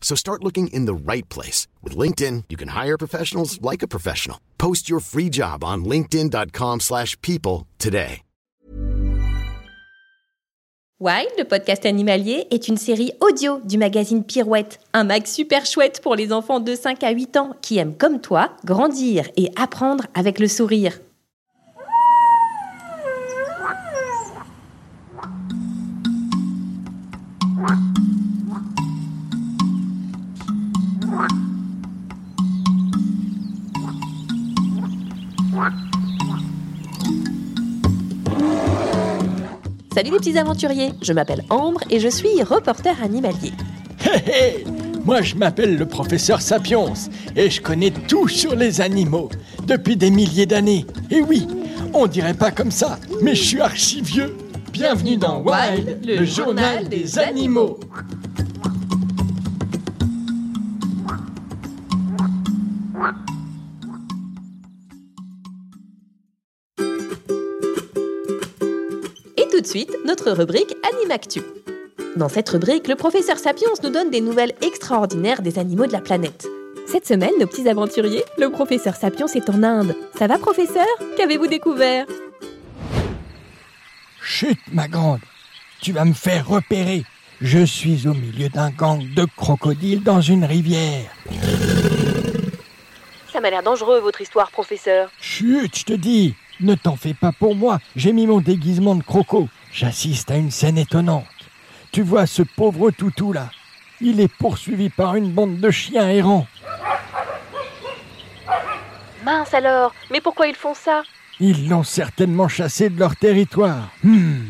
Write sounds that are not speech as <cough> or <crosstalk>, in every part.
So start looking in the right place. With LinkedIn, you can hire professionals like a professional. Post your free job on linkedin.com slash people today. Wild, le podcast animalier, est une série audio du magazine Pirouette, un mag super chouette pour les enfants de 5 à 8 ans qui aiment comme toi grandir et apprendre avec le sourire. Salut les petits aventuriers, je m'appelle Ambre et je suis reporter animalier. Hé hé Moi je m'appelle le professeur Sapiens et je connais tout sur les animaux depuis des milliers d'années. Et oui, on dirait pas comme ça, mais je suis archi vieux. Bienvenue dans Wild, le journal des animaux. Suite, notre rubrique Animactu. Dans cette rubrique, le professeur Sapiens nous donne des nouvelles extraordinaires des animaux de la planète. Cette semaine, nos petits aventuriers, le professeur Sapiens est en Inde. Ça va, professeur? Qu'avez-vous découvert? Chut, ma grande, tu vas me faire repérer. Je suis au milieu d'un gang de crocodiles dans une rivière. Ça m'a l'air dangereux, votre histoire, professeur. Chut, je te dis, ne t'en fais pas pour moi. J'ai mis mon déguisement de croco. J'assiste à une scène étonnante. Tu vois ce pauvre toutou là Il est poursuivi par une bande de chiens errants. Mince alors, mais pourquoi ils font ça? Ils l'ont certainement chassé de leur territoire. Hmm,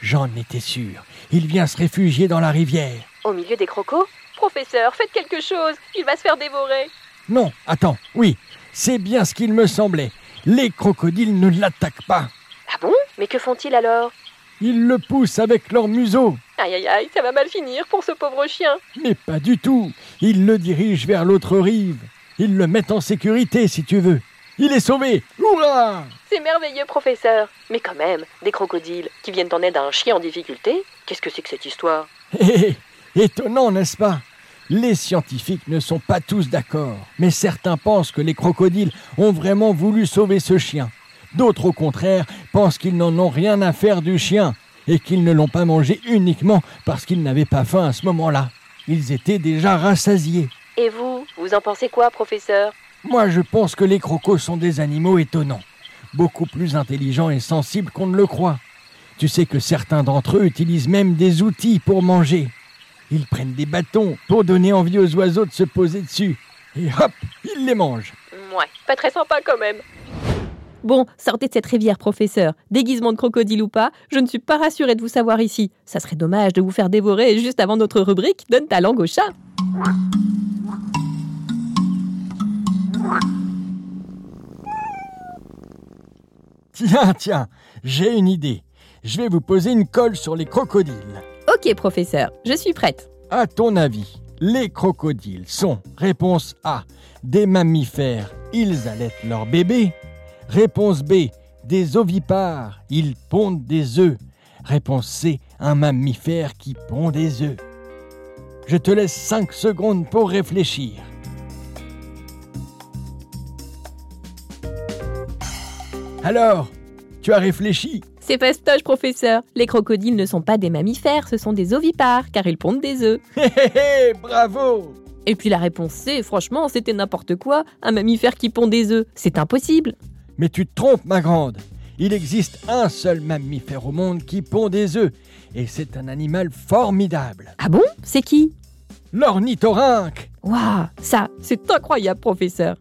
j'en étais sûr. Il vient se réfugier dans la rivière. Au milieu des crocos? Professeur, faites quelque chose, il va se faire dévorer. Non, attends, oui, c'est bien ce qu'il me semblait. Les crocodiles ne l'attaquent pas. Ah bon? Mais que font-ils alors? Ils le poussent avec leur museau. Aïe aïe aïe, ça va mal finir pour ce pauvre chien. Mais pas du tout. Ils le dirigent vers l'autre rive. Ils le mettent en sécurité, si tu veux. Il est sauvé. Hurrah C'est merveilleux, professeur. Mais quand même, des crocodiles qui viennent en aide à un chien en difficulté Qu'est-ce que c'est que cette histoire? Hé, <laughs> hé, étonnant, n'est-ce pas? Les scientifiques ne sont pas tous d'accord, mais certains pensent que les crocodiles ont vraiment voulu sauver ce chien. D'autres, au contraire, pensent qu'ils n'en ont rien à faire du chien et qu'ils ne l'ont pas mangé uniquement parce qu'ils n'avaient pas faim à ce moment-là. Ils étaient déjà rassasiés. Et vous, vous en pensez quoi, professeur? Moi, je pense que les crocos sont des animaux étonnants, beaucoup plus intelligents et sensibles qu'on ne le croit. Tu sais que certains d'entre eux utilisent même des outils pour manger. Ils prennent des bâtons pour donner envie aux oiseaux de se poser dessus. Et hop, ils les mangent. Ouais, pas très sympa quand même. Bon, sortez de cette rivière, professeur. Déguisement de crocodile ou pas, je ne suis pas rassurée de vous savoir ici. Ça serait dommage de vous faire dévorer juste avant notre rubrique Donne ta langue au chat. Tiens, tiens, j'ai une idée. Je vais vous poser une colle sur les crocodiles. Ok, professeur, je suis prête. À ton avis, les crocodiles sont Réponse A. Des mammifères, ils allaitent leurs bébés. Réponse B. Des ovipares, ils pondent des œufs. Réponse C. Un mammifère qui pond des œufs. Je te laisse 5 secondes pour réfléchir. Alors, tu as réfléchi? C'est fastoche, professeur. Les crocodiles ne sont pas des mammifères, ce sont des ovipares, car ils pondent des œufs. Hé hé hé, bravo Et puis la réponse C, franchement, c'était n'importe quoi. Un mammifère qui pond des œufs, c'est impossible. Mais tu te trompes, ma grande. Il existe un seul mammifère au monde qui pond des œufs, et c'est un animal formidable. Ah bon? C'est qui? L'ornithorynque Waouh, ça, c'est incroyable, professeur.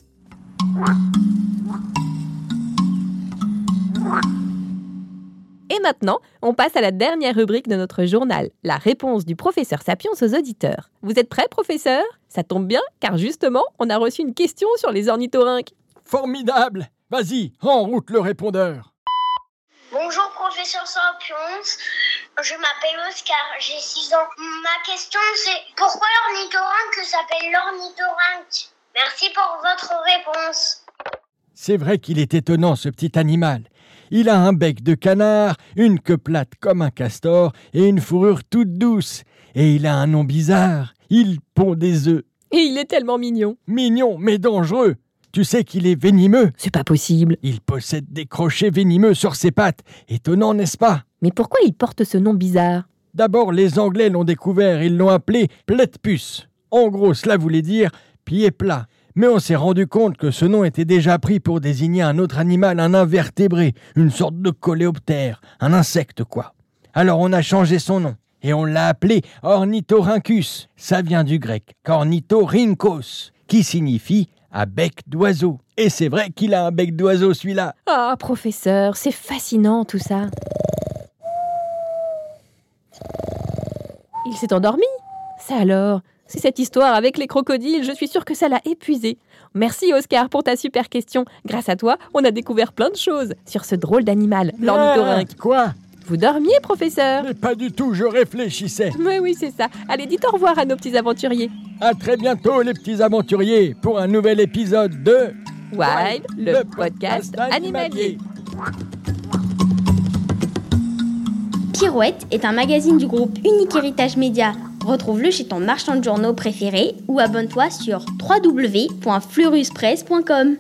Et Et maintenant, on passe à la dernière rubrique de notre journal, la réponse du professeur Sapiens aux auditeurs. Vous êtes prêts, professeur? Ça tombe bien, car justement, on a reçu une question sur les ornithorynques. Formidable Vas-y, en route le répondeur Bonjour professeur Sapiens, je m'appelle Oscar, j'ai 6 ans. Ma question c'est pourquoi l'ornithorynque s'appelle l'ornithorynque? Merci pour votre réponse. C'est vrai qu'il est étonnant ce petit animal. Il a un bec de canard, une queue plate comme un castor et une fourrure toute douce. Et il a un nom bizarre. Il pond des œufs. Et il est tellement mignon. Mignon, mais dangereux. Tu sais qu'il est venimeux. C'est pas possible. Il possède des crochets venimeux sur ses pattes. Étonnant, n'est-ce pas? Mais pourquoi il porte ce nom bizarre? D'abord, les Anglais l'ont découvert. Ils l'ont appelé puce. En gros, cela voulait dire pied plat. Mais on s'est rendu compte que ce nom était déjà pris pour désigner un autre animal, un invertébré, une sorte de coléoptère, un insecte quoi. Alors on a changé son nom et on l'a appelé Ornithorhynchus. Ça vient du grec ornithorhynchos, qui signifie à bec d'oiseau. Et c'est vrai qu'il a un bec d'oiseau celui-là. Ah, professeur, c'est fascinant tout ça. Il s'est endormi Ça alors c'est cette histoire avec les crocodiles, je suis sûre que ça l'a épuisé. Merci Oscar pour ta super question. Grâce à toi, on a découvert plein de choses sur ce drôle d'animal, l'ornithorynque. quoi? Vous dormiez, professeur Mais pas du tout, je réfléchissais. Mais oui, c'est ça. Allez, dites au revoir à nos petits aventuriers. À très bientôt, les petits aventuriers, pour un nouvel épisode de Wild, le, podcast, animalier. Pirouette est un magazine du groupe Unique Héritage Média Retrouve-le chez ton marchand de journaux préféré ou abonne-toi sur www.fleuruspresse.com.